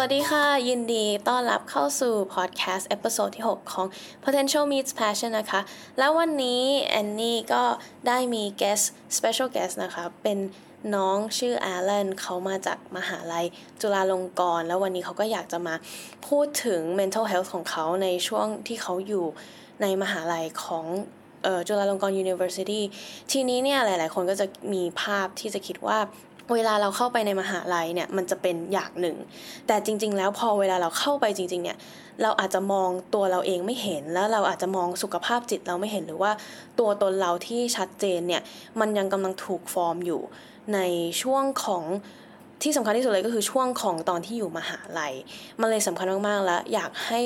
วัสดีค่ะ ยินดีต้อนรับเข้าสู่พอดแคสต์เอพิโซดที่ 6 ของ Potential Meets Passion นะคะ แล้ววันนี้แอนนี่ก็ได้มี guest special guest นะคะ เป็นน้องชื่อแอลเลนเขามาจากมหาลัยจุฬาลงกรณ์แล้ววันนี้เขาก็อยากจะมาพูดถึง mental health ของเขาในช่วงที่เขาอยู่ในมหาลัยของจุฬาลงกรณ์ University ทีนี้เนี่ยหลาย ๆ คนก็จะมีภาพที่จะคิดว่า เวลาเราเข้าไปในมหาลัยเนี่ยมันจะเป็นอย่างหนึ่ง แต่จริง ๆ แล้วพอเวลาเราเข้าไปจริง ๆ เนี่ยเราอาจจะมองตัวเราเองไม่เห็นแล้วเราอาจจะมองสุขภาพจิตเราไม่เห็นหรือว่าตัวตนเราที่ชัดเจนเนี่ยมันยังกำลังถูกฟอร์มอยู่ในช่วงของที่สำคัญที่สุดเลยก็คือช่วงของตอนที่อยู่มหาลัย มันเลยสำคัญมาก ๆ แล้ว อยากให้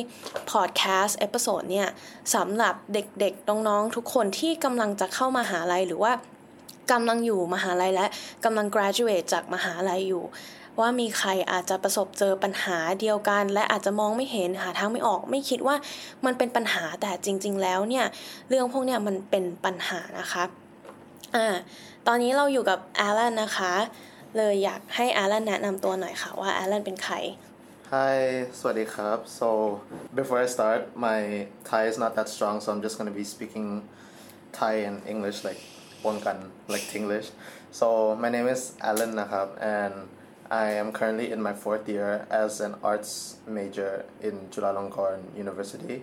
พอดแคสต์เอพิโซดเนี่ยสำหรับเด็ก ๆ น้อง ๆ ทุกคนที่กำลังจะเข้ามาหาลัยหรือว่า กำลังอยู่มหาลัยและกำลัง graduate จากมหาลัยอยู่ ว่ามีใครอาจจะประสบเจอปัญหาเดียวกัน และอาจจะมองไม่เห็นหาทางไม่ออก ไม่คิดว่ามันเป็นปัญหาแต่จริง ๆ แล้วเนี่ยเรื่องพวกเนี้ยมันเป็นปัญหานะคะอ่าตอนนี้เราอยู่กับแอลเลนนะคะ เลยอยากให้แอลเลนแนะนำตัวหน่อยค่ะว่าแอลเลนเป็นใคร Hi สวัสดีครับ so before I start my Thai is not that strong so I'm just gonna be speaking Thai and English like Ponkan, like English. So my name is Alan Nahab, and I am currently in my fourth year as an arts major in Chulalongkorn University.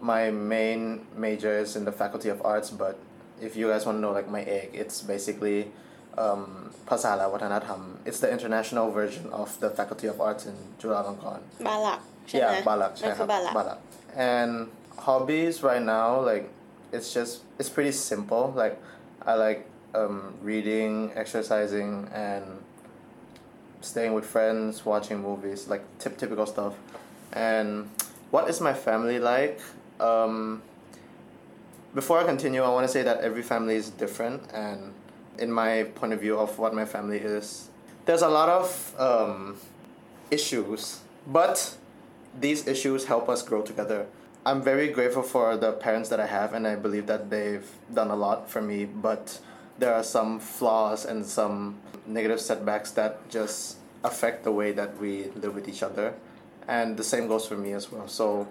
My main major is in the Faculty of Arts, but if you guys want to know like my egg, it's basically um, Pasala Watanatham. It's the international version of the Faculty of Arts in Chulalongkorn. BALAC. Yeah, BALAC. BALAC. And hobbies right now, like, it's just, it's pretty simple. Like, I like um, reading exercising and staying with friends watching movies like tip typical stuff. And what is my family like? Um, before I continue I want to say that every family is different and in my point of view of what my family is there's a lot of um, issues. But these issues help us grow together I'm very grateful for the parents that I have, and I believe that they've done a lot for me. But there are some flaws and some negative setbacks that just affect the way that we live with each other. And the same goes for me as well. So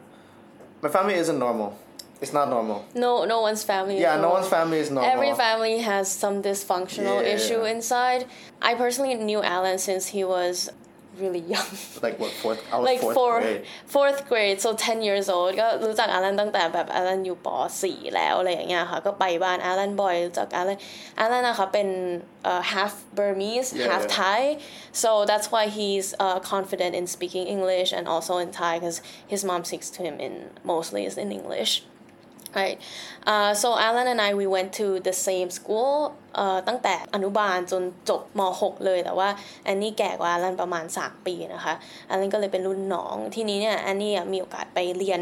my family isn't normal. It's not normal. no no one's family is Yeah, no one's family is normal. Every family has some dysfunctional Yeah. issue inside. I personally knew Alan since he was really young. Like what fourth? I was like fourth four, grade. fourth grade so 10 years old ก็รู้จักอารันตั้งแต่แบบอารันอยู่ป .4 แล้วอะไรอย่างเงี้ยค่ะ ก็ไปบ้านอารันบ่อยรู้จักอารันอารันนะคะเป็น uh, half Burmese Yeah, half yeah. Thai so that's why he's uh, confident in speaking English and also in Thai because his mom speaks to him in mostly is in English Right. Uh, so Alan and I we went to the same school เอ่อตั้งแต่อนุบาลจนจบม .6 เลยแต่ว่าแอนนี่แก่กว่าอารันประมาณ 3 ปีนะคะอารันก็เลยเป็นรุ่นน้องทีนี้เนี่ยแอนนี่มีโอกาสไปเรียน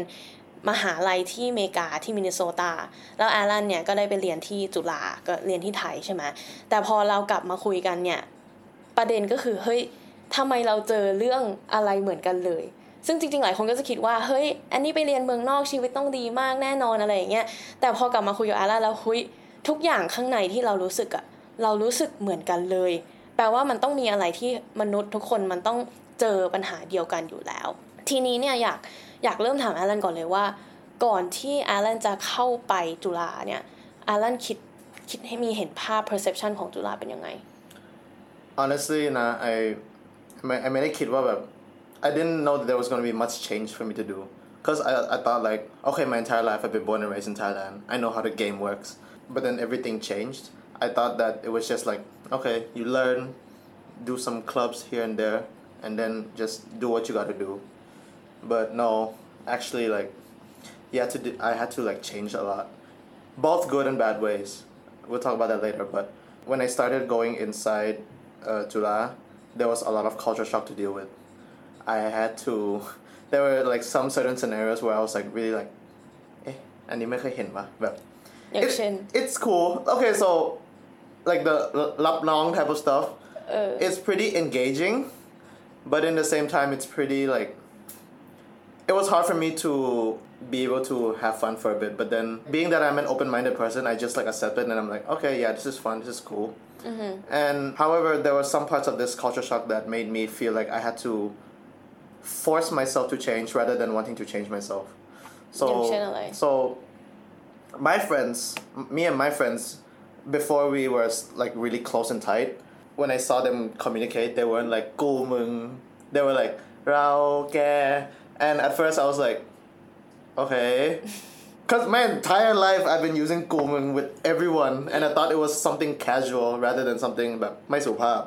มหาลัยที่อเมริกาที่มินนิโซตา แล้วอารันเนี่ยก็ได้ไปเรียนที่จุฬาก็เรียนที่ไทยใช่ไหมแต่พอเรากลับมาคุยกันเนี่ยประเด็นก็คือเฮ้ยทำไมเราเจอเรื่องอะไรเหมือนกันเลย ซึ่งจริงๆ หลายคนก็จะคิดว่า เฮ้ย อันนี้ไปเรียนเมืองนอกชีวิตต้องดีมากแน่นอนอะไรอย่างเงี้ย แต่พอกลับมาคุยกับอาร่าแล้วเฮ้ยทุกอย่างข้างในที่เรารู้สึกอะเรารู้สึกเหมือนกันเลย แปลว่ามันต้องมีอะไรที่มนุษย์ทุกคนมันต้องเจอปัญหาเดียวกันอยู่แล้ว ทีนี้เนี่ยอยากอยากเริ่มถามอารันก่อนเลยว่า ก่อนที่อารันจะเข้าไปจุฬาเนี่ยอารันคิดคิดให้มีเห็นภาพ perception ของจุฬาเป็นยังไง honestly นะ I ไม่ I ไม่ได้คิดว่าแบบ I didn't know that there was going to be much change for me to do. Because I, I thought like okay my entire life I've been born and raised in Thailand. I know how the game works. But then everything changed. I thought that it was just like okay you learn do some clubs here and there and then just do what you got to do. But no actually like you had to do, I had to like change a lot. Both good and bad ways. We'll talk about that later but when I started going inside uh, Tula, there was a lot of culture shock to deal with. I had to. There were like some certain scenarios where I was like really like, eh, อันนี้ไม่เคยเห็นปะแบบ อย่าง it- เช่น it's cool. Okay, so like the lap long type of stuff, เออ it's pretty engaging, but in the same time, it's pretty like. It was hard for me to be able to have fun for a bit, but then being that I'm an open-minded person, I just like accept it, and I'm like, okay, yeah, this is fun, this is cool. And however, there were some parts of this culture shock that made me feel like I had to force myself to change rather than wanting to change myself. So so my friends, me and my friends, before we were like really close and tight, when I saw them communicate, they weren't like กูมึง they were like เราแก and at first I was like okay because my entire life I've been using กูมึง with everyone and I thought it was something casual rather than something แบบไม่สุภาพ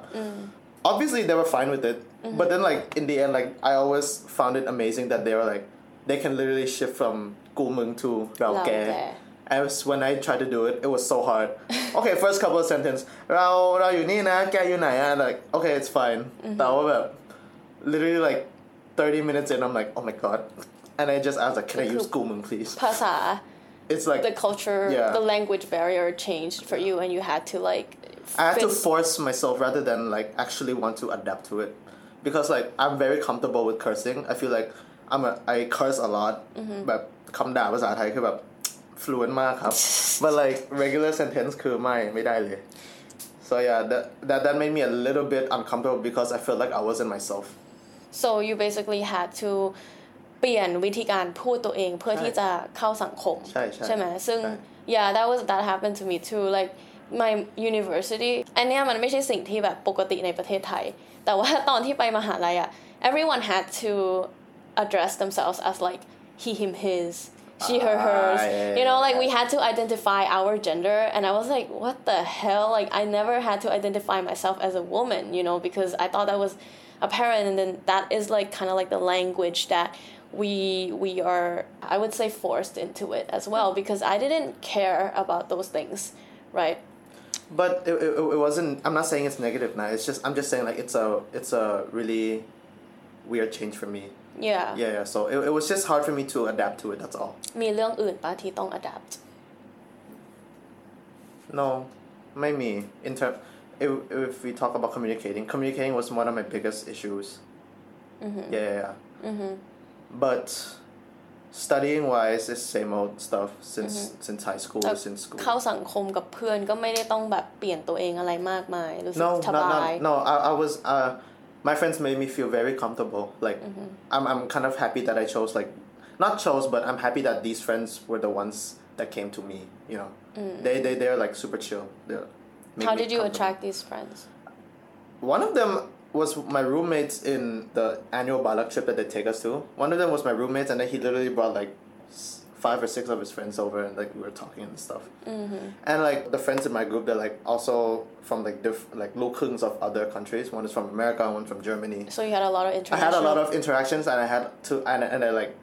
obviously they were fine with it but then like in the end like I always found it amazing that they were like they can literally shift from กูมึง to เราแก and it was, when I tried to do it it was so hard okay first couple of sentences เราเราอยู่นี่นะแกอยู่ไหนอะ like okay it's fine แต่ว่าแบบ literally like 30 minutes in I'm like oh my god and I just asked like can I use กูมึง please ภาษา it's like the culture Yeah. the language barrier changed for you and you had to like I had to fix- force myself rather than like actually want to adapt to it, because like I'm very comfortable with cursing. I feel like I'm a I curse a lot, but คำด่าภาษาไทยคือแบบ fluent มากครับ but like regular sentence คือไม่ไม่ได้เลย so yeah that that that made me a little bit uncomfortable because I felt like I wasn't myself so you basically had to เปลี่ยนวิธีการพูดตัวเองเพื่อที่จะเข้าสังคม ใช่ใช่ ใช่ไหมซึ่ง ใช่ yeah that was that happened to me too like my university อันเนี้ยมันไม่ใช่สิ่งที่แบบปกติในประเทศไทย แต่ว่าตอนที่ไปมหาลัยอะ everyone had to address themselves as like he him his she her Ah, hers yeah, you know yeah, like we yeah. had to identify our gender and I was like what the hell like I never had to identify myself as a woman you know because I thought that was apparent and then that is like kind of like the language that we we are I would say forced into it as well because I didn't care about those things right but it, it, it wasn't I'm not saying it's negative now it's just I'm just saying like it's a it's a really weird change for me yeah yeah yeah so it, it was just hard for me to adapt to it that's all มีเรื่องอื่นปะที่ต้อง adapt No, maybe in term if if we talk about communicating, communicating was one of my biggest issues. Mm-hmm. Yeah, yeah. Mm-hmm. But studying wise, it's same old stuff since since high school, since school. เข้าสังคมกับเพื่อนก็ไม่ได้ต้องแบบเปลี่ยนตัวเองอะไรมากมายรู้สึก No, ส not, บาย not no. I, I was uh, my friends made me feel very comfortable. Like I'm I'm kind of happy that I chose like not chose, but I'm happy that these friends were the ones that came to me. You know, they they they're like super chill. They're make how me did you comfortable. attract these friends One of them was my roommates in the annual BALAC trip that they take us to. One of them was my roommates, and then he literally brought like five or six of his friends over, and like we were talking and stuff. Mm-hmm. And like the friends in my group, they're like also from like diff- like locals of other countries. One is from America, one from Germany. so you had a lot of interactions. I had a lot of interactions, and I had to, and and I like,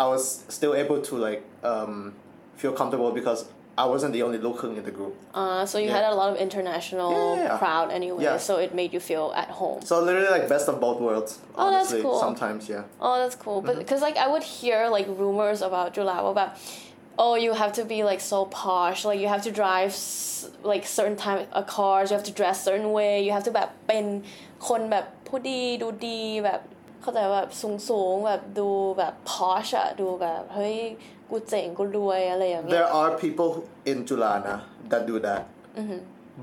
I was still able to like um, feel comfortable because I wasn't the only lokung in the group. uh, so you Yeah. had a lot of international Yeah, yeah, yeah. crowd anyway Yeah. so it made you feel at home So literally like best of both worlds. Oh, that's honestly, cool. Sometimes, yeah. Oh, that's cool. But because like I would hear like rumors about Julao about oh you have to be like so posh like you have to drive s- like certain type of cars you have to dress certain way you have to แบบเป็นคนแบบผู้ดีดูดีแบบเข้าใจว่าแบบสูงสูงๆแบบดูแบบ posh อะดูแบบเฮ้ย กูเจ๋งกูรวยอะไรอย่างเงี้ย There are people who- in Julana that do that.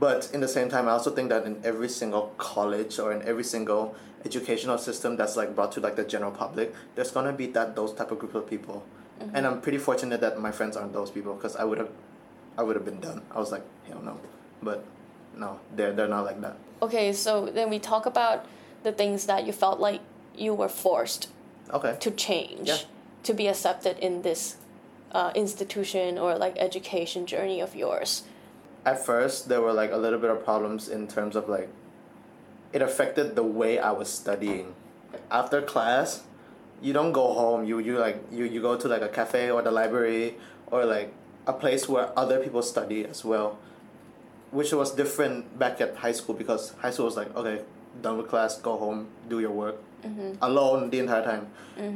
But in the same time, I also think that in every single college or in every single educational system that's like brought to like the general public, there's gonna be that those type of group of people. And I'm pretty fortunate that my friends aren't those people because I would have, I would have been done. I was like, hell no. But no, they're they're not like that. okay so then we talk about the things that you felt like you were forced Okay. to change Yeah. to be accepted in this uh, institution or like education journey of yours at first there were like a little bit of problems in terms of like it affected the way I was studying. After class, you don't go home. You you like you, you go to like a cafe or the library or like a place where other people study as well. Which was different back at high school because high school was like, okay, done with class, go home, do your work. Alone the entire time.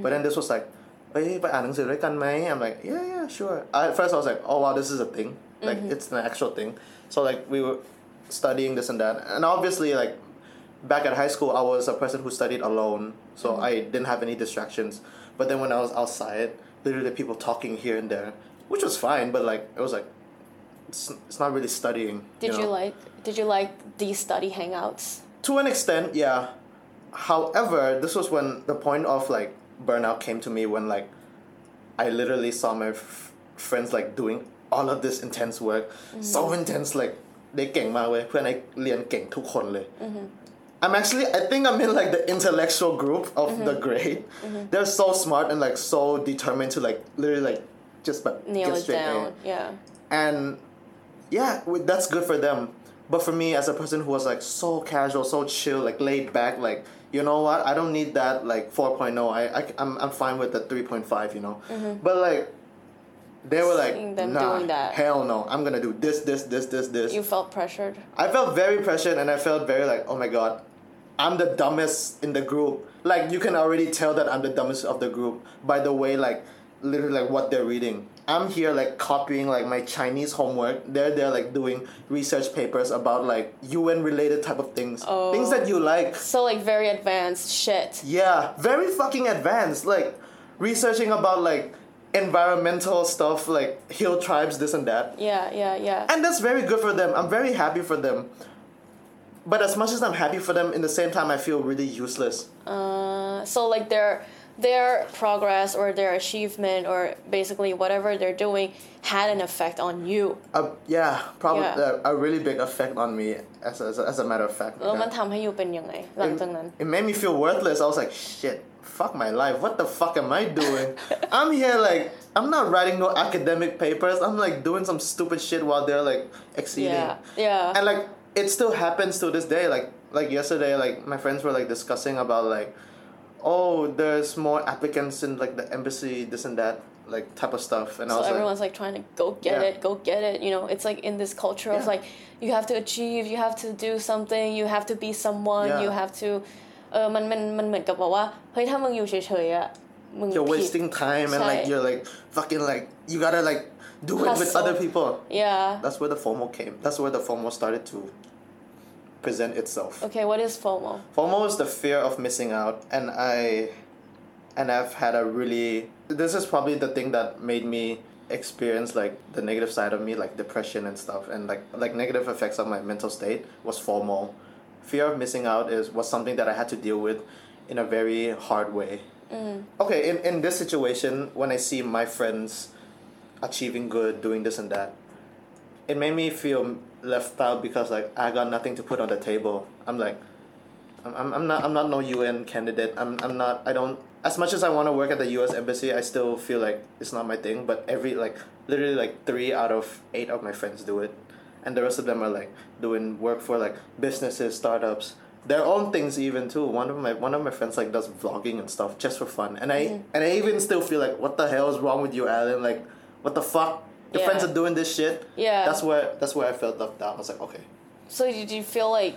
But then this was like, เอ้ยไปอ่านหนังสือด้วยกันไหม I'm like yeah yeah sure at first I was like oh wow this is a thing like it's an actual thing so like we were studying this and that and obviously like back at high school I was a person who studied alone so I didn't have any distractions but then when I was outside literally people talking here and there which was fine but like it was like it's, it's not really studying did you, know? like did you like these study hangouts to an extent yeah however, this was when the point of like burnout came to me when like I literally saw my f- friends like doing all of this intense work, so intense like ได้เก่งมากเว้ยเพื่อนไอ้เรียนเก่งทุกคนเลย I'm actually I think I'm in like the intellectual group of the grade. They're so smart and like so determined to like literally like just but nail get it straight A. down yeah And yeah, w- that's good for them. But for me, as a person who was like so casual, so chill, like laid back, like you know what, I don't need that like 4.0. I, I I'm I'm fine with the 3.5. You know, mm-hmm. but like they were like, Seeing nah, hell no, I'm gonna do this, this, this, this, this. you felt pressured I felt very pressured and I felt very like, oh my god, I'm the dumbest in the group. Like you can already tell that I'm the dumbest of the group by the way like literally like what they're reading. I'm here like copying like my Chinese homework. They're there like doing research papers about like UN related type of things. Things that you like. so like very advanced shit Yeah, very fucking advanced. Like researching about like environmental stuff like hill tribes this and that. yeah yeah yeah And that's very good for them. I'm very happy for them. But as much as I'm happy for them, in the same time, I feel really useless. Uh, so like their their progress or their achievement or basically whatever they're doing had an effect on you. Uh, yeah, probably yeah. Uh, a really big effect on me as a, as a, as a matter of fact. Yeah. Eh? It, it made me feel worthless. I was like, shit, fuck my life. What the fuck am I doing? I'm here like I'm not writing no academic papers. I'm like doing some stupid shit while they're like exceeding. Yeah. Yeah. And like it still happens to this day. Like like yesterday, like my friends were like discussing about like oh, there's more applicants in like the embassy, this and that, like type of stuff. And so everyone's like, like, trying to go get yeah. it, go get it. You know, it's like in this culture yeah. of like you have to achieve, you have to do something, you have to be someone, yeah. you have to. Uh, you're wasting time and like you're like fucking like you gotta like do it with other people yeah that's where the FOMO came that's where the FOMO started to present itself okay what is FOMO FOMO is the fear of missing out, and I, and I've had a really. This is probably the thing that made me experience like the negative side of me, like depression and stuff, and like like negative effects of my mental state was FOMO. Fear of missing out is was something that I had to deal with, in a very hard way. Mm. Okay, in in this situation, when I see my friends, achieving good, doing this and that, it made me feel left out because like I got nothing to put on the table. I'm like, I'm, I'm, I'm not I'm not no UN candidate. I'm I'm not I don't as much as I want to work at the U.S. embassy. I still feel like it's not my thing. But every like literally like three out of eight of my friends do it, and the rest of them are like doing work for like businesses, startups. Their own things even too. One of my one of my friends like does vlogging and stuff just for fun, and I mm-hmm. and I even still feel like what the hell is wrong with you, Alan? Like, what the fuck? Your friends are doing this shit. Yeah. That's where that's where I felt left out. I was like, okay. So did you feel like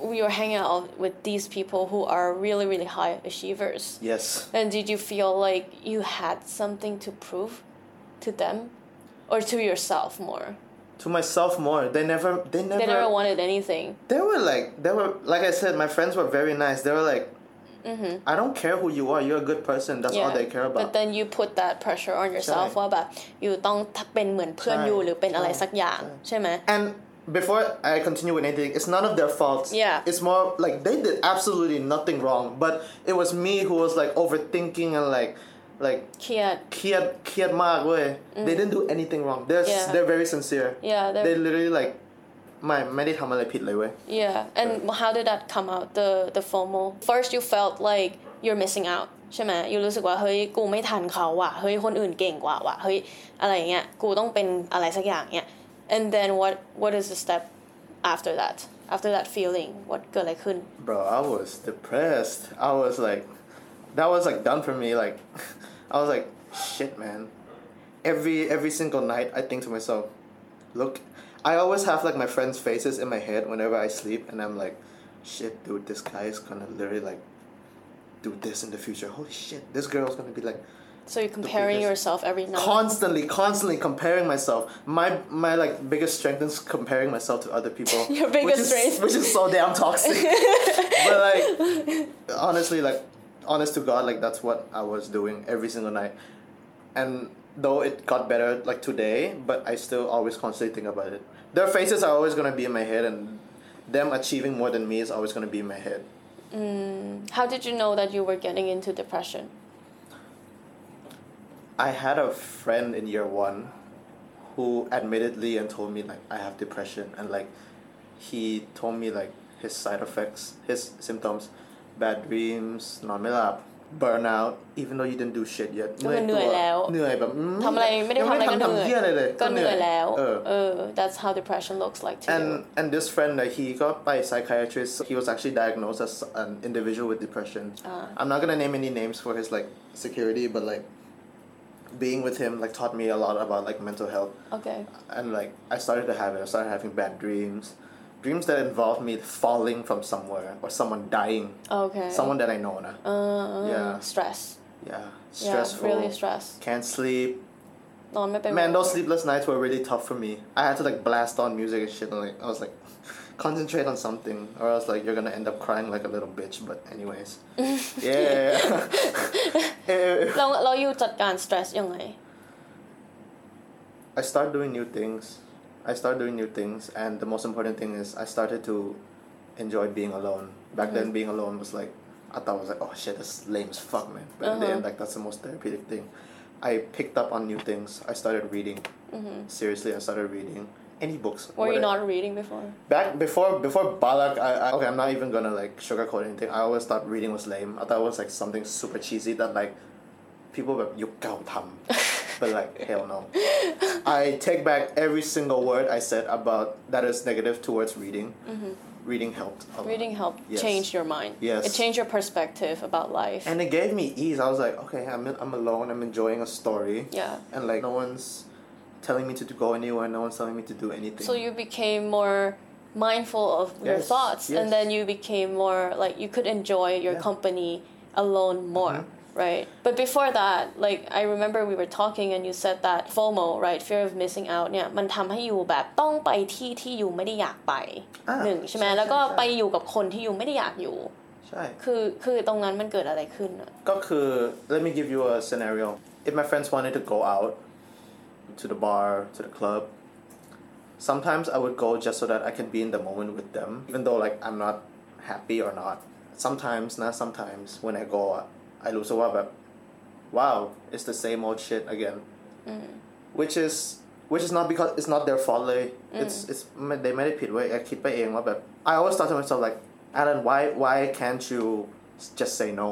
were hanging out with these people who are really really high achievers? Yes. And did you feel like you had something to prove to them or to yourself more? To myself more. They never they never They never wanted anything. they were like they were like I said, my friends were very nice. They were like I don't care who you are, you're a good person, that's all they care But about. then you put that pressure on yourself ใช่ ว่าแบบอยู่ต้องเป็นเหมือนเพื่อน ใช่ อยู่หรือเป็นอะไร ใช่ สักอย่าง ใช่ ใช่ไหม And before I continue with anything, it's none of their fault. Yeah. It's more like they did absolutely nothing wrong, but it was me who was like overthinking and like like เครียด เครียดเครียดมากเว้ย They didn't do anything wrong. They're Yeah. they're very sincere. Yeah, they're- They literally like ไม่ไม่ได้ทำอะไรผิดเลยเว้ย Yeah, and how did that come out? The the FOMO. First, you felt like you're missing out. ใช่ไหมยูรู้สึกว่าเฮ้ยกูไม่ทันเขาว่ะเฮ้ยคนอื่นเก่งกว่าว่ะเฮ้ยอะไรอย่างเงี้ยกูต้องเป็นอะไรสักอย่างเงี้ย and then what what is the step after that after that feeling what เกิดอะไรขึ้น Bro, I was depressed. I was like, that was like done for me. Like, I was like, shit, man. Every every single night, I think to myself, look, I always have like my friends' faces in my head whenever I sleep, and I'm like, shit, dude, this guy is gonna literally like do this in the future. Holy shit, this girl's gonna be like so you're comparing yourself every night constantly, constantly comparing myself. My my like biggest strength is comparing myself to other people. Your which biggest is, strength. which is so damn toxic. but like, honestly, like, honest to God, like that's what I was doing every single night, and though it got better like today, but I still always constantly think about it. Their faces are always gonna be in my head, and them achieving more than me is always gonna be in my head. Mm, how did you know that you were getting into depression? I had a friend in year one who admittedly and told me like I have depression and like he told me like his side effects, his symptoms, bad dreams นอ นไม่หลับ burnout even though you didn't do shit yet ก็มันเหนื่อยแล้ว เหนื่อยแบบอืม ทำอะไรไม่ได้ทำอะไรก็ ยัง เหนื่อย ทำเหี้ยอะไรเลย ก็เหนื่อยแล้ว เออ เออ that's how depression looks like to and you and this friend that he got by a psychiatrist he was actually diagnosed as an individual with depression Ah. i'm not gonna name any names for his like security but like being with him like taught me a lot about like mental health okay and like i started to have it i started having bad dreams dreams that involved me falling from somewhere or someone dying okay someone that i know na. uh, Yeah. stress yeah yeah stressful really stress can't sleep นอนไม่เป็น Man, those sleepless nights were really tough for me. I had to like blast on music and shit, and like I was like, concentrate on something, or else like you're gonna end up crying like a little bitch. But anyways, yeah. Eh, เราเราอยู่จัดการ stress ยังไง I started doing new things. I started doing new things, and the most important thing is I started to enjoy being alone. Back then, being alone was like I thought it was like, oh shit, that's lame as fuck, man. But in the Uh-huh. end, like that's the most therapeutic thing. I picked up on new things. I started reading. Seriously, I started reading any books. Mm-hmm. were you whatever. not reading before Back before before BALAC, I, I okay, I'm not even gonna like sugarcoat anything. I always thought reading was lame. I thought it was like something super cheesy that like people were you tam, but like hell no. I take back every single word I said about that is negative towards reading. Reading helped. Reading helped Yes. change your mind Yes. it changed your perspective about life And it gave me ease. I was like, okay, I'm I'm alone. I'm enjoying a story. yeah And like no one's telling me to go anywhere. No one's telling me to do anything. so you became more mindful of your thoughts yes. and then you became more like you could enjoy your Yeah. company alone more Mm-hmm. right but before that like i remember we were talking and you said that fomo right fear of missing out เนี่ยมันทำให้อยู่แบบต้องไปที่ที่อยู่ไม่ได้อยากไป อ่า หนึ่งใช่ไหม ใช่ แล้วก็ ใช่ ไปอยู่กับคนที่อยู่ไม่ได้อยากอยู่ ใช่ คือคือตรงนั้นมันเกิดอะไรขึ้นอะ ก็คือ let me give you a scenario if my friends wanted to go out to the bar to the club sometimes I would go just so that I can be in the moment with them even though like I'm not happy or not sometimes not sometimes when I go I รู้สึกว่าแบบ wow it's the same old shit again which is which is not because it's not their fault เลย it's it's ไม่theyไม่ได้ผิดเว้ย I คิดไปเองว่าแบบ I always thought to myself like Alan why why can't you just say no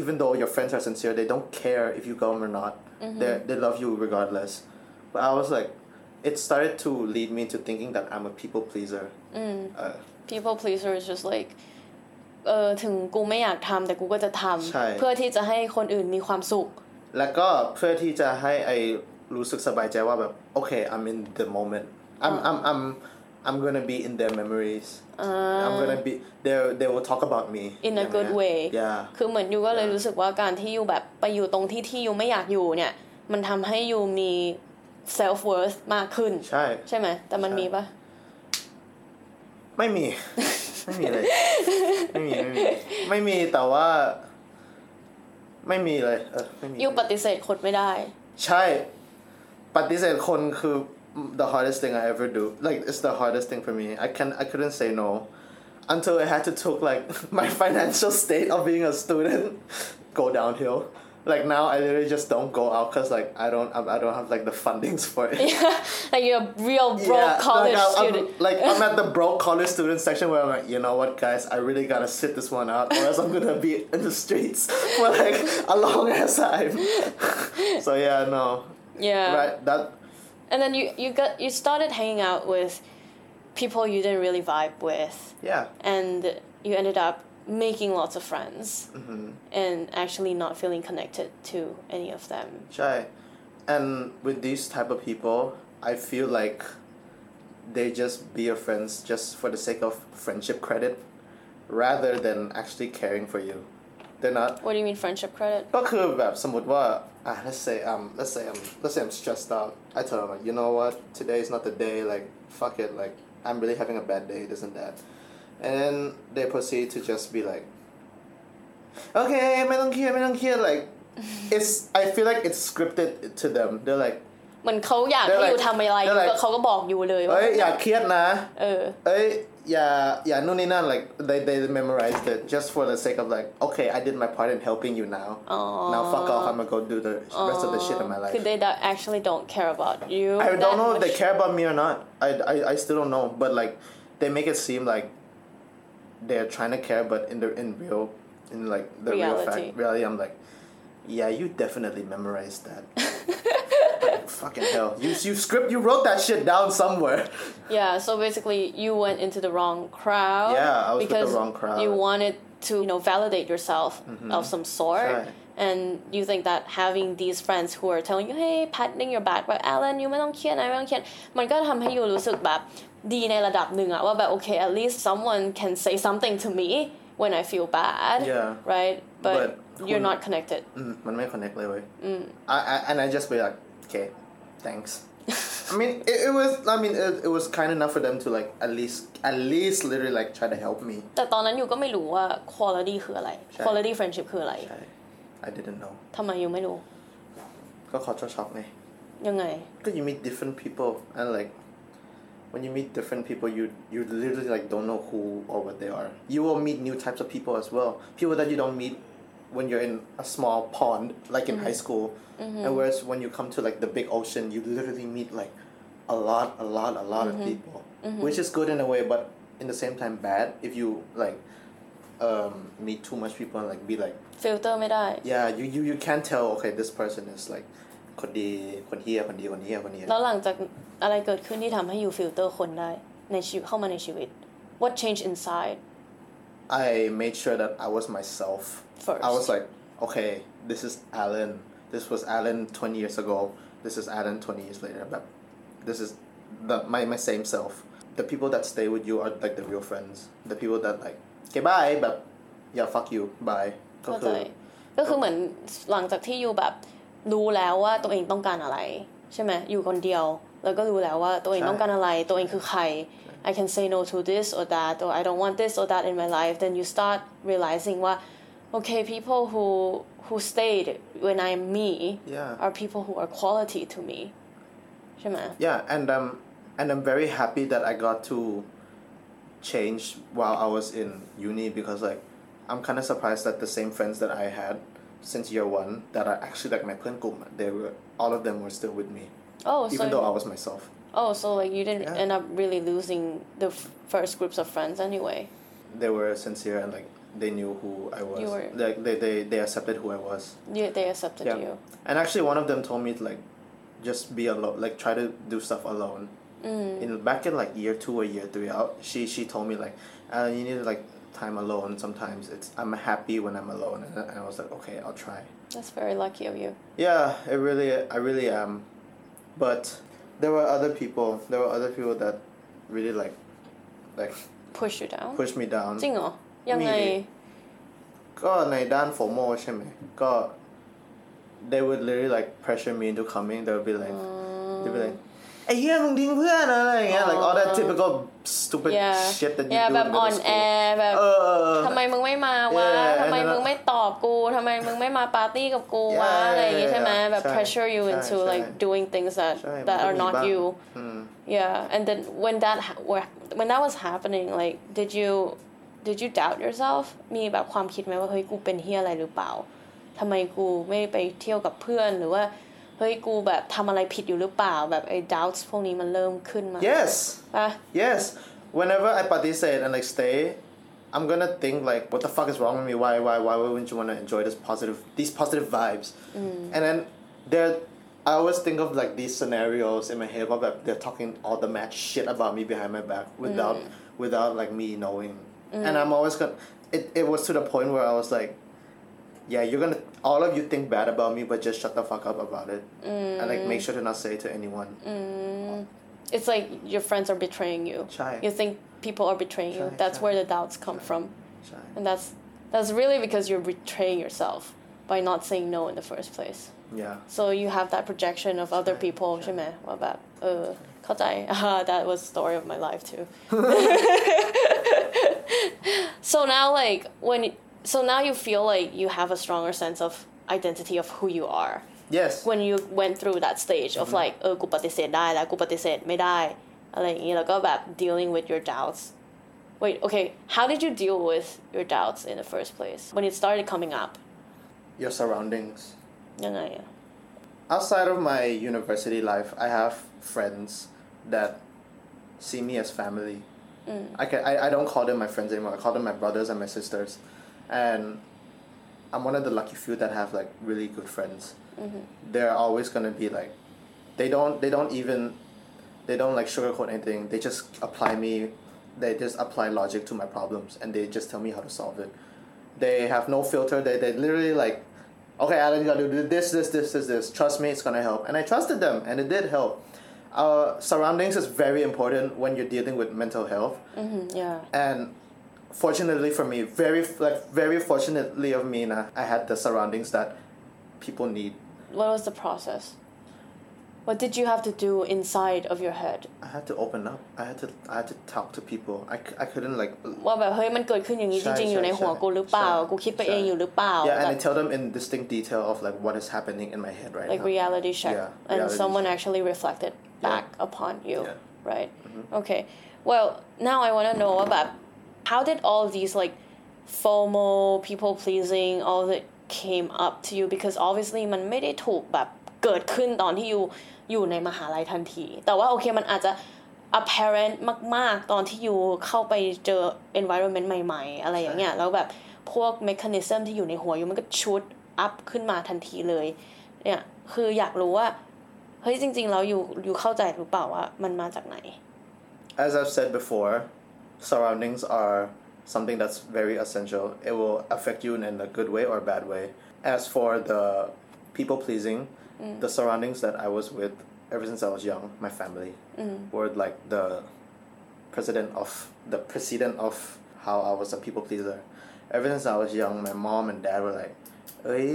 even though your friends are sincere they don't care if you go or not they they love you regardless but I was like it started to lead me to thinking that I'm a people pleaser uh, people pleaser is just like เออถึงกูไม่อยากทำแต่กูก็จะทใช่ำเพื่อที่จะให้คนอื่นมีความสุข แล้วก็เพื่อที่จะให้ไอรู้สึกสบายใจว่าแบบ okay I'm in the moment I'm I'm I'm I'm gonna be in their memories I'm gonna be they they will talk about me in a อย่างเงี้ย good way yeah คือเหมือนยูก็เลยรู้สึกว่าการที่ยูแบบไปอยู่ตรงที่ที่ยูไม่อยากอยู่เนี่ย มันทำให้ยูมี self worth มากขึ้น ใช่ ใช่ไหม แต่มันใช่มีปะไม่มี ไม่มีเลย ไม่มีไม่มี ไม่มีแต่ว่า ไม่มีเลย เออไม่มียูปฏิเสธคนไม่ได้ ใช่ ปฏิเสธคนคือ the hardest thing I ever do like it's the hardest thing for me I can I couldn't say no until I had to took like my financial state of being a student go downhill like now I literally just don't go out because like I don't I, I don't have like the fundings for it. Yeah, like you're a real broke college like, I'm, student I'm, like I'm at the broke college student section where I'm like, you know what, guys, I really gotta sit this one out, or else I'm gonna be in the streets for like a long ass time. so yeah, no, yeah. Right, that and then you you got you started hanging out with people you didn't really vibe with. Yeah, and you ended up making lots of friends Mm-hmm. and actually not feeling connected to any of them shy. And with these type of people, I feel like they just be your friends just for the sake of friendship credit, rather than actually caring for you. They're not what do you mean friendship credit ก็คือแบบสมมติว่าอ่ะ let's say um let's say I'm let's say I'm stressed out I tell them like you know what today is not the day like fuck it like I'm really having a bad day this and that and then they proceed to just be like okay ไม่ต้องเครียดไม่ต้องเครียด like it's I feel like it's scripted to them they're like เหมือนเขาอยาก They're ให้อยู่ like- ทำอะไร they're like- ก็เขาก็บอกอยู่เลยว่า เอ้ยอย่าเครียดนะ เออ เอ้ยอย่าอย่านู่นนี่นั่น like they they memorized it just for the sake of like okay I did my part in helping you now now fuck off I'm gonna go do the rest of the shit in my life คือ they don't- actually don't care about you I that don't know if they much. care about me or not I, I I still don't know but like they make it seem like they're trying to care but in the in real in like the real Reality. fact reality I'm like yeah you definitely memorized that Like, fucking hell you you script you wrote that shit down somewhere Yeah, so basically you went into the wrong crowd. Yeah, I was with the because wrong crowd. Mm-hmm. You wanted to, you know, validate yourself of some sort. Right. And you think that having these friends who are telling you, hey, patting your back แบบ Alan ยูไม่ต้องเครียดนะไม่ต้องเครียดมันก็ทำให้ยูรู้สึกแบบ ดีในระดับหนึ่งอะว่าแบบ okay at least someone can say something to me when I feel bad Yeah. right but, But you're who- not connected อืมมันไม่ connect เลยเว้ย I, I and I just be like okay thanks I mean it, it was I mean it, it was kind enough for them to like at least at least literally like try to help me แต่ตอนนั้นยูก็ไม่รู้ว่า quality คืออะไร ใช่ quality friendship คืออะไร ใช่ I didn't know ทำไมยูไม่รู้ ก็ขอช็อกไง ยังไง Because you meet different people and like when you meet different people you you literally like don't know who or what they are you will meet new types of people as well people that you don't meet when you're in a small pond like in high school and whereas when you come to like the big ocean you literally meet like a lot a lot a lot of people which is good in a way but in the same time bad if you like um, meet too much people and like be like ฟิลเตอร์ไม่ได้ yeah you, you you can't tell okay this person is like คนดีคนเฮียคนดีคนเฮียคนเฮียแล้วหลังจากอะไรเกิดขึ้นที่ทำให้อยู่ฟิลเตอร์คนได้ในชีวิตเข้ามาในชีวิต what changed inside I made sure that I was myself. First. I was like, okay, this is Alan. This was Alan 20 years ago. This is Alan 20 years later. But this is the my, my same self. The people that stay with you are like the real friends. The people that like, okay, bye, but yeah, fuck you, bye. เข้าใจก็คือเหมือนหลังจากที่อยู่แบบ รู้แล้วว่าตัวเองต้องการอะไร ใช่ไหมอยู่คนเดียว แล้วก็รู้แล้วว่าตัวเอง ใช่ ต้องการอะไร ตัวเองคือใคร I can say no to this or that or I don't want this or that in my life then you start realizing ว่า okay people who who stayed when I'm me Yeah. are people who are quality to me ใช่ไหม Yeah, and um, and I'm very happy that I got to change while I was in uni because like I'm kind of surprised that the same friends that I had since year one that are actually like my plan group. They were all of them were still with me. Oh, even so though I was myself. Oh, so like you didn't yeah. end up really losing the f- first groups of friends anyway. They were sincere and like they knew who I was. You were like they, they, they accepted who I was. Yeah, they accepted yeah. you. And actually, one of them told me to like just be alone, like try to do stuff alone. Mm. In back in like year two or year three, out she she told me like, uh, you need to like time alone sometimes it's i'm happy when i'm alone and, I- and i was like okay i'll try that's very lucky of you yeah it really i really am but there were other people there were other people that really like like push you down pushed me down จริงเหรอ ยังไง มีดิ ก็ในด้าน FOMO ใช่ไหมก็ they would literally like pressure me into coming they would be like they'd be like ไอ้เหี้ยมึงทิ้งเพื่อนอะไรอย่างเงี้ย like all that typical stupid yeah shit that you yeah do แบบ in อ่อน middle แอ school แบบเออเออเออทำไมมึงไม่มาวะ Yeah, ทำไม and then มึงไม่ตอบกูทำไมมึงไม่มาปาร์ตี้กับกูวะ Yeah, อะไรอย่างงี้ yeah, ใช่ไหม yeah. แบบใช่ pressure you ใช่ into ใช่ like doing things that ใช่ that มัน are ก็มี not บ้าง you อืม yeah and then when that ha- were- when that was happening like did you did you doubt yourself มีแบบความคิดไหมว่าเฮ้ยกูเป็นเฮียอะไรหรือเปล่าทำไมกูไม่ไปเที่ยวกับเพื่อนหรือว่า เฮ้ยกูแบบทำอะไรผิดอยู่หรือเปล่าแบบไอ้ doubts พวกนี้มันเริ่มขึ้นมา yes ป่ะ Yes. Whenever I participate and like stay, I'm gonna think like, what the fuck is wrong with me? Why, why, why wouldn't you want to enjoy this positive, these positive vibes? And then there, I always think of like these scenarios in my head where like, they're talking all the mad shit about me behind my back without, without like me knowing. And I'm always gonna. It, it was to the point where I was like, yeah, you're gonna. All of you think bad about me, but just shut the fuck up about it, and like make sure to not say it to anyone. it's like your friends are betraying you. Shy. You think people are betraying you. Shy, That's shy. where the doubts come from. Shy. And that's that's really because you're betraying yourself by not saying no in the first place. Yeah. So you have that projection of other Shy, people ใช่ ใช่ไหมว่าแบบเออเข้าใจ uh, that was the story of my life too so now like when so now you feel like you have a stronger sense of identity of who you are yes when you went through that stage of like เออกูปฏิเสธได้แล้วกูปฏิเสธไม่ได้อะไรอย่างนี้แล้วก็แบบ dealing with your doubts wait okay how did you deal with your doubts in the first place when it started coming up your surroundings ยังไงอะ outside of my university life I have friends that see me as family I, can, I, I don't call them my friends anymore I call them my brothers and my sisters and I'm one of the lucky few that have like really good friends. They're always gonna be like they don't they don't even they don't like sugarcoat anything. They just apply me they just apply logic to my problems and they just tell me how to solve it. They have no filter. They, they literally like okay alan you gotta do this this this this this. Trust me it's gonna help. And i trusted them and it did help. Our surroundings is very important when you're dealing with mental health. Mhm, yeah. And fortunately for me very like very fortunately of me nah, i had the surroundings that people need what was the process what did you have to do inside of your head i had to open up i had to i had to talk to people i, c- I couldn't like ว่าแบบเฮ้ยมันเกิดขึ้นอย่างนี้จ ใช่ ริงๆ อยู่ในหัว ใช่ กูหรือเปล่า ใช่ กูคิดไปเอง ใช่ อยู่หรือเปล่า yeah and แบ i บ tell them in distinct detail of like what is happening in my head right like now reality check Yeah, and reality someone check. actually reflected back upon you Yeah. Mm-hmm. right okay well now I want to know about how did all these like FOMO people pleasing all that came up to you because obviously มันไม่ได้ถูกแบบเกิดขึ้นตอนที่อยู่อยู่ในมหาลัยทันที แต่ว่าโอเคมันอาจจะ apparent มาก ๆ ตอนที่อยู่เข้าไปเจอ environment ใหม่ ๆ อะไรอย่างเงี้ยแล้วแบบพวก mechanism ที่อยู่ในหัวอยู่มันก็ชุด up ขึ้นมาทันทีเลย เนี่ยคืออยากรู้ว่า เฮ้ยจริงๆแล้วอยู่อยู่เข้าใจหรือเปล่าว่ามันมาจากไหน as i've said before surroundings are something that's very essential it will affect you in a good way or a bad way as for the people pleasing the surroundings that i was with ever since i was young my family were like the president of the precedent of how i was a people pleaser ever since i was young my mom and dad were like เอ้ย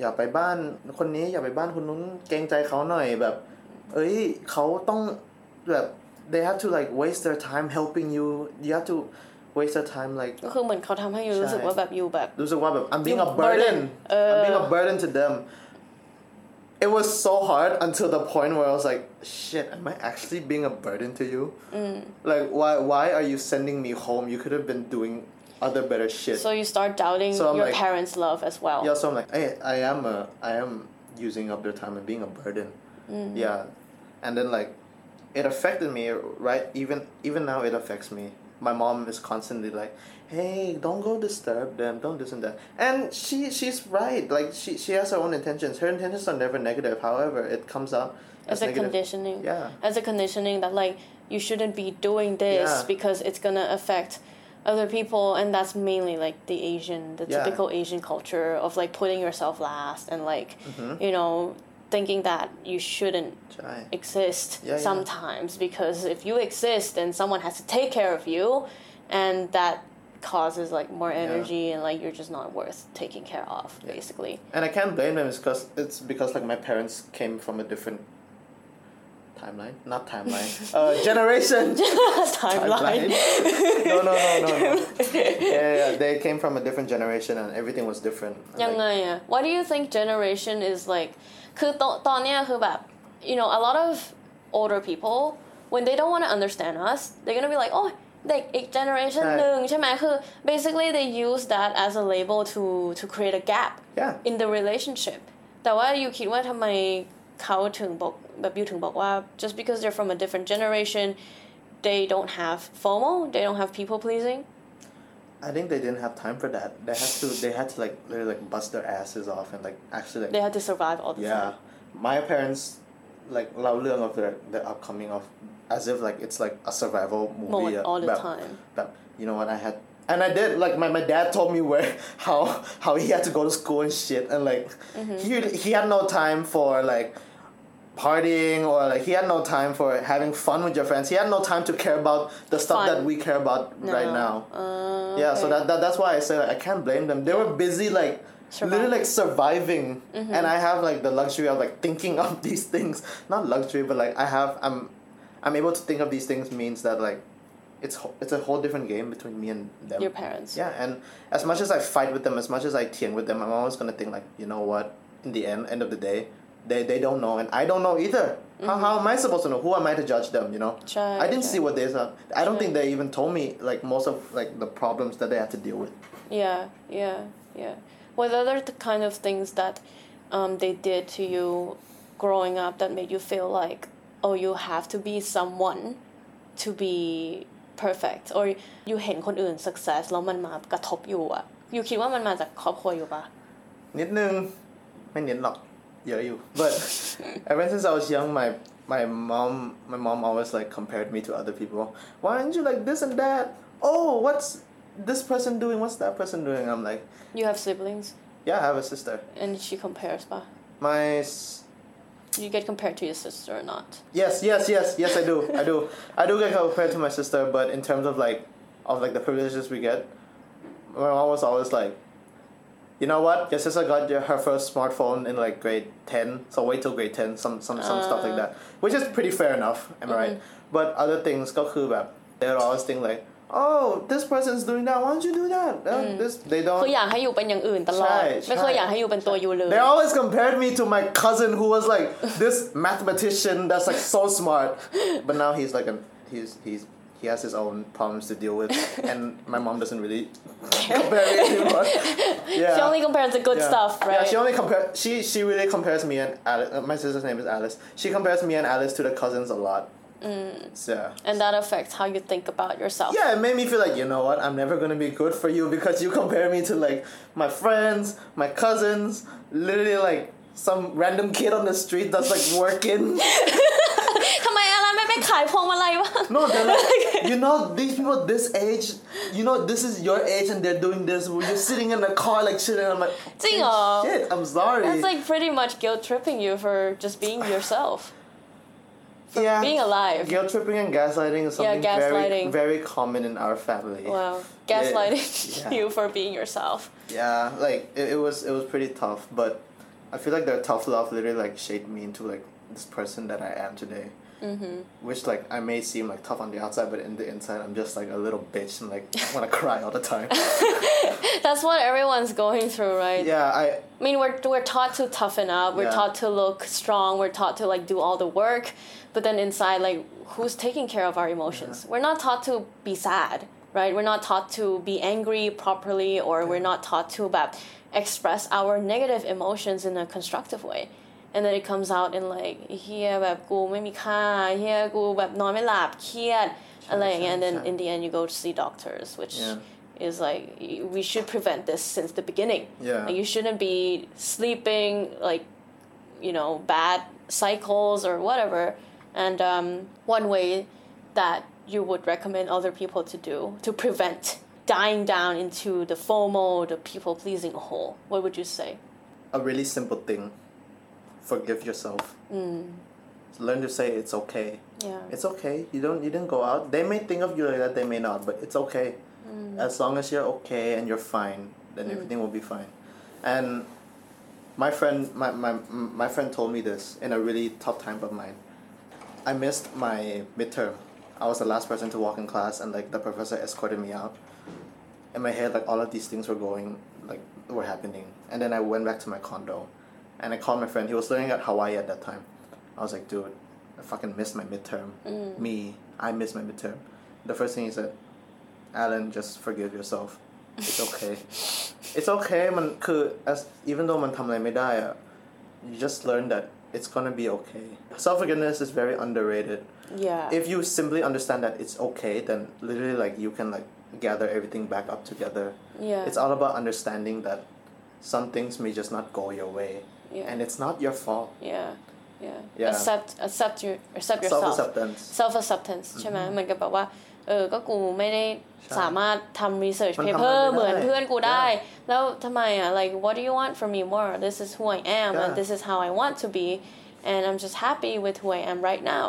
อย่าไปบ้านคนนี้อย่าไปบ้านคนนู้นเกรงใจเขาหน่อยแบบ เอ้ยเขาต้องแบบ they have to like waste their time helping you you have to waste their time like ก็คือเหมือนเขาทำให้อยู่รู้สึก ใช่ ว่าแบบอยู่แบบ รู้สึกว่าแบบ I'm being You a burden burden. Uh. I'm being a burden to them it was so hard until the point where I was like shit am I actually being a burden to you Mm. like why why are you sending me home you could have been doing other better shit so you start doubting So I'm your like- parents love as well yeah so I'm like hey I am a I am using up their time and being a burden Mm. yeah and then like it affected me right even even now it affects me my mom is constantly like hey don't go disturb them don't this and that and she she's right like she she has her own intentions her intentions are never negative however it comes out as a negative. conditioning Yeah. as a conditioning that like you shouldn't be doing this Yeah. because it's gonna affect other people and that's mainly like the asian the Yeah. typical asian culture of like putting yourself last and like Mm-hmm. you know thinking that you shouldn't exist yeah, sometimes because if you exist then someone has to take care of you and that causes like more energy yeah. and like you're just not worth taking care of basically. And i can't blame them because it's because like my parents came from a different timeline not timeline uh, generation. Timeline. no no no no, no. yeah, yeah, they came from a different generation and everything was different. Yeah, like, why do you think generation is like คือตอนตอนเนี้ยคือแบบ you know a lot of older people when they don't want to understand us they're gonna be like oh เด็กอีก generation ใช่ หนึ่งใช่ไหมคือ basically they use that as a label to to create a gap Yeah. in the relationship แต่ว่าอยู่คิดว่าทำไมเขาถึงบอกแบบอยู่ถึงบอกว่า just because they're from a different generation they don't have FOMO they don't have people pleasing I think they didn't have time for that. They had to. They had to like literally like bust their asses off and like actually like. They had to survive all the yeah. time. Yeah, my parents like loudly of their their upcoming of as if like it's like a survival movie all the but, time. But you know what I had. And I did like my, my dad told me where how how he had to go to school and shit and like mm-hmm. he he had no time for like partying or like he had no time for having fun with your friends. He had no time to care about the stuff Fun. that we care about right now. Uh, yeah so that, that that's why i say like, i can't blame them. They were busy like literally like surviving. Mm-hmm. and i have like the luxury of like thinking of these things. Not luxury but like i have i'm i'm able to think of these things means that like it's it's a whole different game between me and them. Your parents. Yeah and as much as i fight with them as much as i tiang with them i'm always gonna think like you know what? In the end end of the day they they don't know and I don't know either. How, how am I supposed to know? Who am I to judge them? You know. ใช่ I didn't ใช่ see what they said. I don't think they even told me like most of like the problems that they had to deal with. Yeah, yeah, yeah. What other the kind of things that um, they did to you growing up that made you feel like, oh, you have to be someone to be perfect or you เห็นคนอื่น success แล้วมันมากระทบอยู่อะอยู่คิดว่ามันมาจากครอบครัวอยู่ปะ นิดนึงไม่นิดหรอก yeah, you. But ever since I was young, my my mom my mom always like compared me to other people. Why aren't you like this and that? Oh, what's this person doing? What's that person doing? I'm like. You have siblings. Yeah, I have a sister. And she compares, But My. S- you get compared to your sister or not? Yes, yes, yes, yes. I do, I do, I do get compared to my sister. But in terms of like, of like the privileges we get, my mom was always like, you know what? Your sister got your, her first smartphone in like grade ten, so wait till grade ten. Some some some stuff like that, which is pretty fair enough. Am I right? But other things ก็คือแบบ they're always think like, oh, this person's doing that. Why don't you do that? Uh, This they คือ don't. อยากให้อยู่เป็นอย่างอื่นตลอด ใช่ ไม่เคย ใช่ อยากให้อยู่เป็นตัวอยู่เลย They always compared me to my cousin who was like this mathematician that's like so smart, but now he's like a he's he's he has his own problems to deal with, and my mom doesn't really compare me anymore. Yeah. she only compares the good Yeah. stuff right Yeah, she only compare. She she really compares me and Alice. Uh, my sister's name is Alice. She compares me and Alice to the cousins a lot. Mm. So. and that affects how you think about yourself Yeah, it made me feel like you know what I'm never gonna be good for you because you compare me to like my friends, my cousins, literally like some random kid on the street that's like working. ขายพวงมาลัยวะ No, they're like you know these people this age, you know this is your age and they're doing this. When you're sitting in the car like shit, and I'm like, จริงเหรอ shit, I'm sorry. That's like pretty much guilt tripping you for just being yourself yeah. being alive Guilt tripping and gaslighting is something very gaslighting. very common in our family. wow gaslighting Yeah. you for being yourself Yeah, like it, it was it was pretty tough, but I feel like their tough love literally like shaped me into like this person that I am today. Mm-hmm. Which like I may seem like tough on the outside, but in the inside I'm just like a little bitch and like I want to cry all the time. that's what everyone's going through right yeah, I I mean, we're, we're taught to toughen up. We're Yeah. taught to look strong. We're taught to like do all the work. But then inside, like, who's taking care of our emotions? We're not taught to be sad, right? We're not taught to be angry properly, or we're not taught to about express our negative emotions in a constructive way And then it comes out in like เฮียแบบกูไม่มีค่าเฮียกูแบบนอนไม่หลับเครียดอะไรอย่างเงี้ย and then ใช่ in the end you go to see doctors which Yeah. is like y- we should prevent this since the beginning Yeah. like, you shouldn't be sleeping like you know bad cycles or whatever and um, one way that you would recommend other people to do to prevent dying down into the FOMO, the people pleasing hole, what would you say? a really simple thing. Forgive yourself. Mm. Learn to say it's okay. Yeah. It's okay. You don't you didn't go out. They may think of you like that, they may not, but it's okay. Mm. As long as you're okay and you're fine, then mm. everything will be fine. And my friend my, my my friend told me this in a really tough time of mine. I missed my midterm. I was the last person to walk in class and like the professor escorted me out. In my head like all of these things were going like were happening. And then I went back to my condo and I called my friend. He was living at Hawaii at that time. I was like, dude, I fucking missed my midterm. Me, I missed my midterm. The first thing he said, Alan, just forgive yourself. It's okay. it's okay มันคือ as even though มันทำอะไรไม่ได้อะ you just learn that it's gonna be okay. Self forgiveness is very underrated. Yeah. If you simply understand that it's okay, then literally like you can like gather everything back up together. Yeah. It's all about understanding that some things may just not go your way. Yeah. And it's not your fault. yeah. Yeah. Yeah. Accept accept your accept Self yourself. acceptance. self acceptance ใช่ไหมเหมือนกับแบบว่า เออ ก็กูไม่ได้สามารถทำ research มันทำ paper อะไรไม่ได้ เหมือนเพื่อนกูได้ Yeah. แล้วทำไมอ่ะ like what do you want from me more this is who I am and Yeah. this is how I want to be and I'm just happy with who I am right now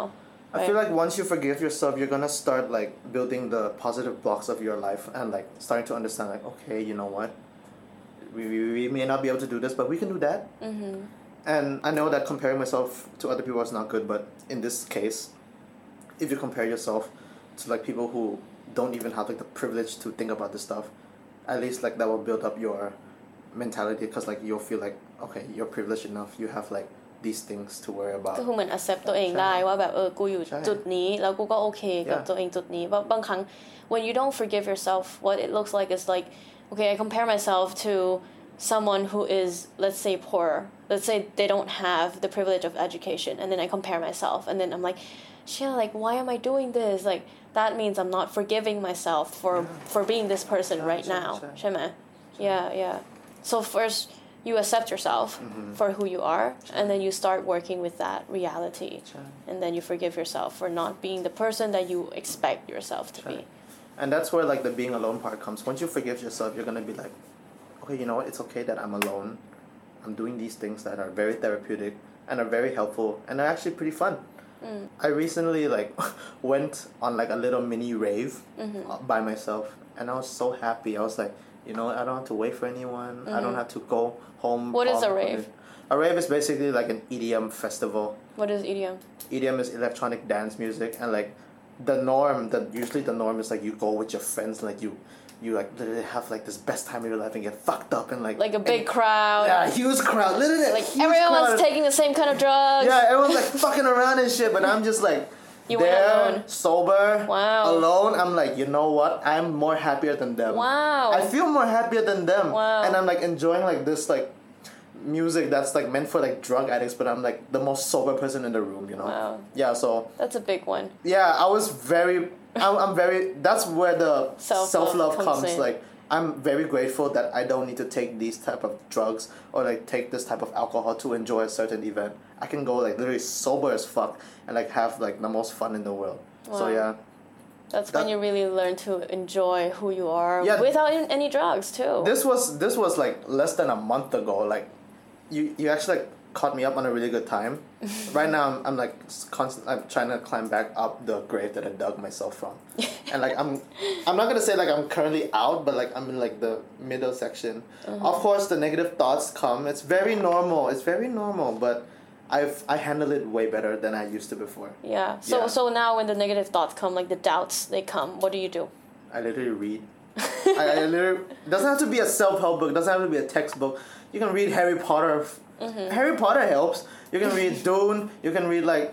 I feel like once you forgive yourself, you're gonna start like building the positive blocks of your life and like starting to understand like, okay, you know what? We, we, we may not be able to do this, but we can do that. Mm-hmm. And I know that comparing myself to other people is not good, but in this case, if you compare yourself to like people who don't even have like the privilege to think about this stuff, at least like that will build up your mentality because like you'll feel like okay, you're privileged enough, you have like these things to worry about ก็คือเหมือน accept ตัวเอง ใช่ ได้ว่าแบบเออกูอยู่ ใช่ จุดนี้แล้วกูก็โอเคกับ Yeah. ตัวเองจุดนี้บางบางครั้ง when you don't forgive yourself what it looks like is like okay, I compare myself to someone who is, let's say, poor. Let's say they don't have the privilege of education, and then I compare myself, and then I'm like, shit, like, why am I doing this? Like, that means I'm not forgiving myself for yeah. for being this person right sure, now. Sure. Sure. Yeah, yeah. So first you accept yourself mm-hmm. for who you are and then you start working with that reality and then you forgive yourself for not being the person that you expect yourself to be and that's where like the being alone part comes. Once you forgive yourself, you're gonna be like, okay, you know what? It's okay that I'm alone. I'm doing these things that are very therapeutic and are very helpful and are actually pretty fun. Mm. I recently like went on like a little mini rave mm-hmm. uh, by myself, and I was so happy. I was like, you know. I don't have to wait for anyone. I don't mm-hmm. have to go home. What is a rave? A rave is basically like an EDM festival. what is EDM EDM is electronic dance music and like the norm that usually the norm is like you go with your friends like you you like literally have like this best time of your life and get fucked up and like like a big and- crowd yeah huge crowd literally like everyone's taking the same kind of drugs yeah everyone's like fucking around and shit but I'm just like You there alone. sober Wow. alone I'm like you know what I'm more happier than them wow I feel more happier than them. Wow. And I'm like enjoying like this like music that's like meant for like drug addicts, but I'm like the most sober person in the room, you know? Wow. Yeah, so that's a big one yeah, I was very I'm, I'm very that's where the Self-love comes comes. Like I'm very grateful that I don't need to take these type of drugs or like take this type of alcohol to enjoy a certain event. I can go like literally sober as fuck and like have like the most fun in the world. So yeah. that's when you really learn to enjoy who you are Yeah. without any drugs too this was this was like less than a month ago like you you actually like caught me up on a really good time. Right now i'm, I'm like constant i'm trying to climb back up the grave that i dug myself from. And like i'm i'm not gonna say like i'm currently out but like i'm in like the middle section. Uh-huh. Of course the negative thoughts come. It's very normal. It's very normal but i've i handle it way better than i used to before. Yeah. So Yeah. so now when the negative thoughts come like the doubts they come what do you do? I literally read. I, I literally doesn't have to be a self help book. Doesn't have to be a textbook You can read Harry Potter. Harry Potter helps. You can read Dune. You can read like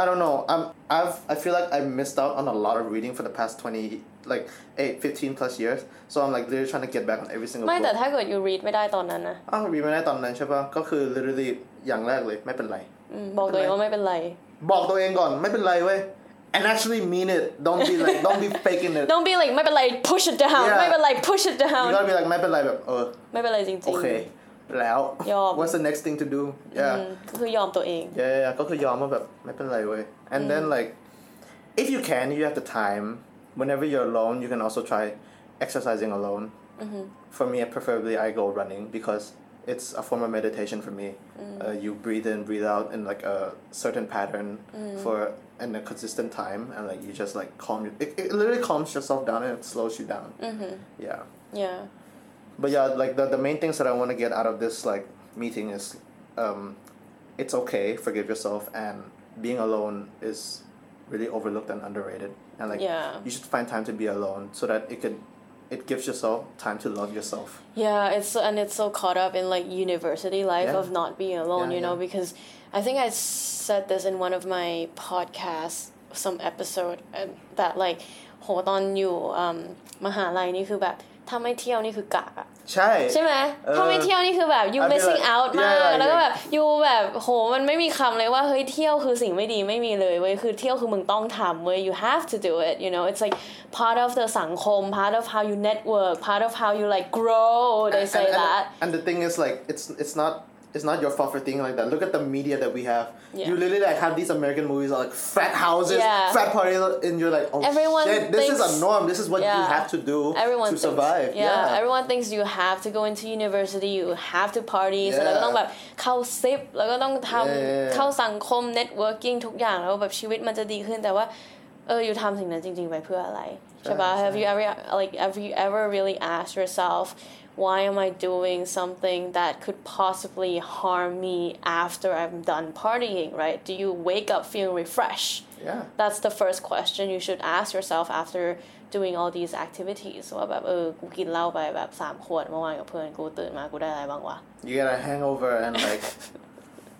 I don't know. I'm I've I feel like I missed out on a lot of reading for the past twenty like eight, 15 plus years. So I'm like literally trying to get back on every single ไม่แต่ book. ถ้าเกิด you read ไม่ได้ตอนนั้นนะ อ้าวรีไม่ได้ตอนนั้นใช่ปะก็คือ literally อย่างแรกเลยไม่เป็นไร อืมบอกตัวเองว่าไม่เป็นไร บอกตัวเองก่อนไม่เป็นไรเว้ย and actually mean it don't be like don't be faking it don't be like ไม่เป็นไร push it down Yeah. ไม่เป็นไร push it you down gotta be like ไม่เป็นไรแบบเออ ไม่เป็นไรจริง โอ ๆ เค แล้ว ยอม what's the next thing to do อื yeah มก็คือยอมตัวเอง yeah, yeah, yeah ก็คือยอมว่าแบบไม่เป็นไรเว้ย and then like if you can you have the time whenever you're alone you can also try exercising alone for me preferably I go running because it's a form of meditation for me uh, you breathe in breathe out in like a certain pattern for in a consistent time and like you just like calm you it, it literally calms yourself down and it slows you down yeah yeah but yeah, like the, the main things that I want to get out of this like meeting is, um, it's okay, forgive yourself, and being alone is really overlooked and underrated. And like Yeah. you should find time to be alone so that it could, it gives yourself time to love yourself. Yeah, it's and it's so caught up in like university life Yeah. of not being alone, Yeah, you know, yeah. because I think I said this in one of my podcasts, some episode uh, that like โหตอนอยู่อืมมหาลัยนี่คือแบบ ถ้าไม่เที่ยวนี่คือกากอะใช่ ใช่ไหมเออถ้าไม่เที่ยวนี่คือแบบ you I feel missing like- out มาก yeah, yeah, แล้วก็ yeah. แบบ you แบบโหมันไม่มีคำเลยว่าเฮ้ยเที่ยวคือสิ่งไม่ดีไม่มีเลยเว้ยคือเที่ยวคือมึงต้องทำเว้ย you have to do it you know it's like part of the สังคม part of how you network part of how you like grow they say and, and, that and the thing is like it's it's not it's not your fault for thinking like that. Look at the media that we have. Yeah. You literally like have these American movies like frat houses, Yeah. frat parties, and you're like, oh Everyone shit, this is thinks- a norm. This is what you Yeah. have to do everyone to thinks, survive. yeah, everyone thinks you have to go into university you have to party เสร็จแล้วก็ต้องแบบเข้าซิปแล้วก็ต้องท Yeah. ำเข้าสังคม networking ทุกอย่างแล้วแบบชีวิตมันจะดีขึ้นแต่ว่าเอออยู่ทำสิ่งนั้นจริงๆไปเพื่ออะไรใช่ปะ ใช่ have you ever like have you ever really asked yourself why am I doing something that could possibly harm me after I'm done partying right do you wake up feeling refreshed Yeah. that's the first question you should ask yourself after doing all these activities ว่าแบบเออกูกินเหล้าไปแบบสามขวดเมื่อวานกับเพื่อนกูตื่นมากูได้อะไรบ้างวะ You get a hangover and like,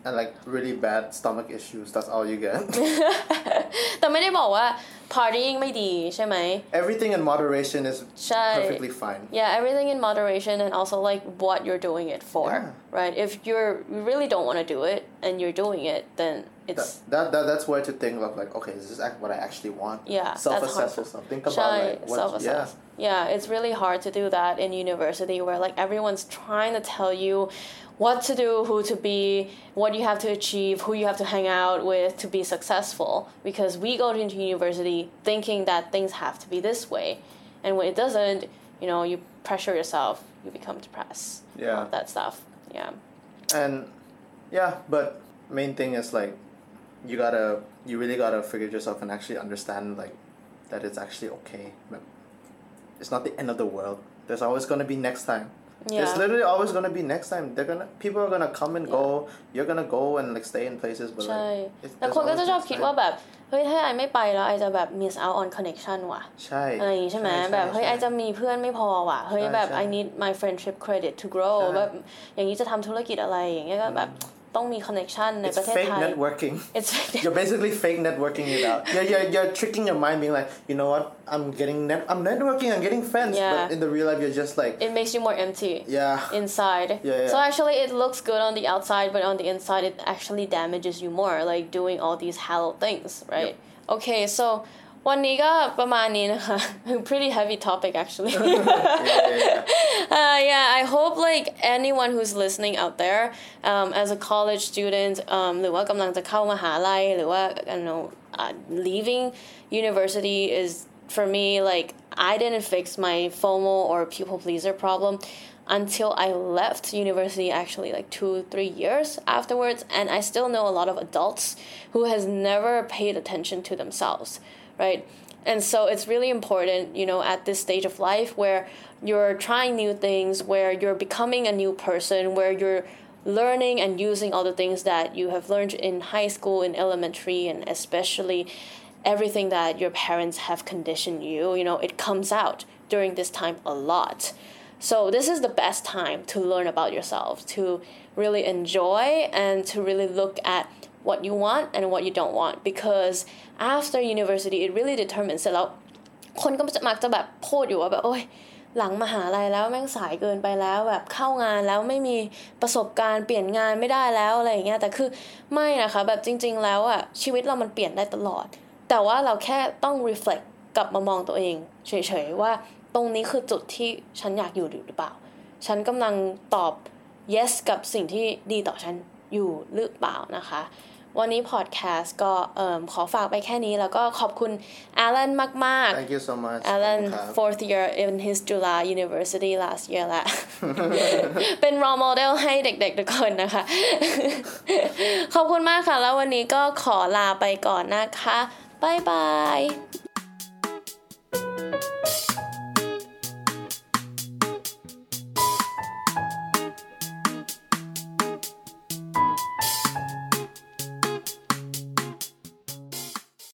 and like really bad stomach issues. That's all you get. แต่ไม่ได้บอกว่า partying ไม่ดีใช่ไหม Everything in moderation is ใช่ perfectly fine. Yeah, everything in moderation and also like what you're doing it for, Yeah. right? If you're you really don't want to do it and you're doing it, then it's That, that, that that's where to think of like okay, is this act what I actually want? Yeah, that's Self hard assess to- yourself. Think about shy like what self-assess. Yeah, it's really hard to do that in university where like everyone's trying to tell you what to do, who to be, what you have to achieve, who you have to hang out with to be successful. Because we go into university thinking that things have to be this way, and when it doesn't, you know, you pressure yourself, you become depressed. Yeah. all that stuff. Yeah. And yeah, but main thing is like you gotta you really gotta figure it yourself and actually understand like that it's actually okay. But it's not the end of the world. There's always gonna be next time. There's Yeah. literally always gonna be next time. They're gonna people are gonna come and go. You're gonna go and like stay in places, but ใช่ like it's, แต่ there's คนก็ always จะชอบ next คิด time. ว่าแบบ เฮ้ย ถ้าไอไม่ไปแล้วไอจะแบบ miss out on connection ว่ะ ใช่ อะไรอย่างงี้ใช่ไหม ใช่ แบบ เฮ้ย ไอ ใช่ จะมีเพื่อนไม่พอว่ะ เฮ้ย ใช่ แบบ ใช่ I need my friendship credit to grow ใช่ แบบอย่างนี้จะทำธุรกิจอะไรอย่างเงี้ยก็แบบ ต้องมี connection ใน It's ประเทศ fake ไทย networking. it's fake You're basically fake networking it out. You're, you're, you're tricking your mind, being like, you know what? I'm getting net. I'm networking. I'm getting friends. Yeah. But in the real life, you're just like, it makes you more empty yeah. inside. Yeah, yeah. So actually, it looks good on the outside, but on the inside, it actually damages you more, like doing all these hollow things, right? Okay, so วันนี้ก็ประมาณนี้นะคะ pretty heavy topic actually yeah, yeah, yeah. uh, yeah, I hope like anyone who's listening out there, um, as a college student, um, หรือว่ากำลังจะเข้ามหาลัยหรือว่า you know uh, leaving university is for me like I didn't fix my FOMO or people pleaser problem until I left university actually like two three years afterwards and I still know a lot of adults who has never paid attention to themselves right? And so it's really important you know at this stage of life where you're trying new things where you're becoming a new person where you're learning and using all the things that you have learned in high school in elementary and especially everything that your parents have conditioned you you know it comes out during this time a lot. So this is the best time to learn about yourself to really enjoy and to really look at what you want and what you don't want because after university it really determines เสร็จแล้วคนก็จะมักจะแบบพูดอยู่ว่าแบบโอ้ยหลังมหาลัยแล้วแม่งสายเกินไปแล้วแบบเข้างานแล้วไม่มีประสบการณ์เปลี่ยนงานไม่ได้แล้วอะไรอย่างเงี้ยแต่คือไม่นะคะแบบจริง ๆ แล้วอะชีวิตเรามันเปลี่ยนได้ตลอด แต่ว่าเราแค่ต้อง reflect กลับมามองตัวเองเฉยๆว่าตรงนี้คือจุดที่ฉันอยากอยู่หรือเปล่า ฉันกำลังตอบ yes กับสิ่งที่ดีต่อฉันอยู่หรือเปล่านะคะ วันนี้พอดแคสต์ก็เอ่อขอฝากไปแค่นี้ แล้วก็ขอบคุณอาลันมาก ๆ Thank you so much อาลัน fourth year in his Jula University last year ละ เป็น role model ให้เด็กๆทุกคนนะคะ ขอบคุณมากค่ะ แล้ววันนี้ก็ขอลาไปก่อนนะคะ บ๊ายบาย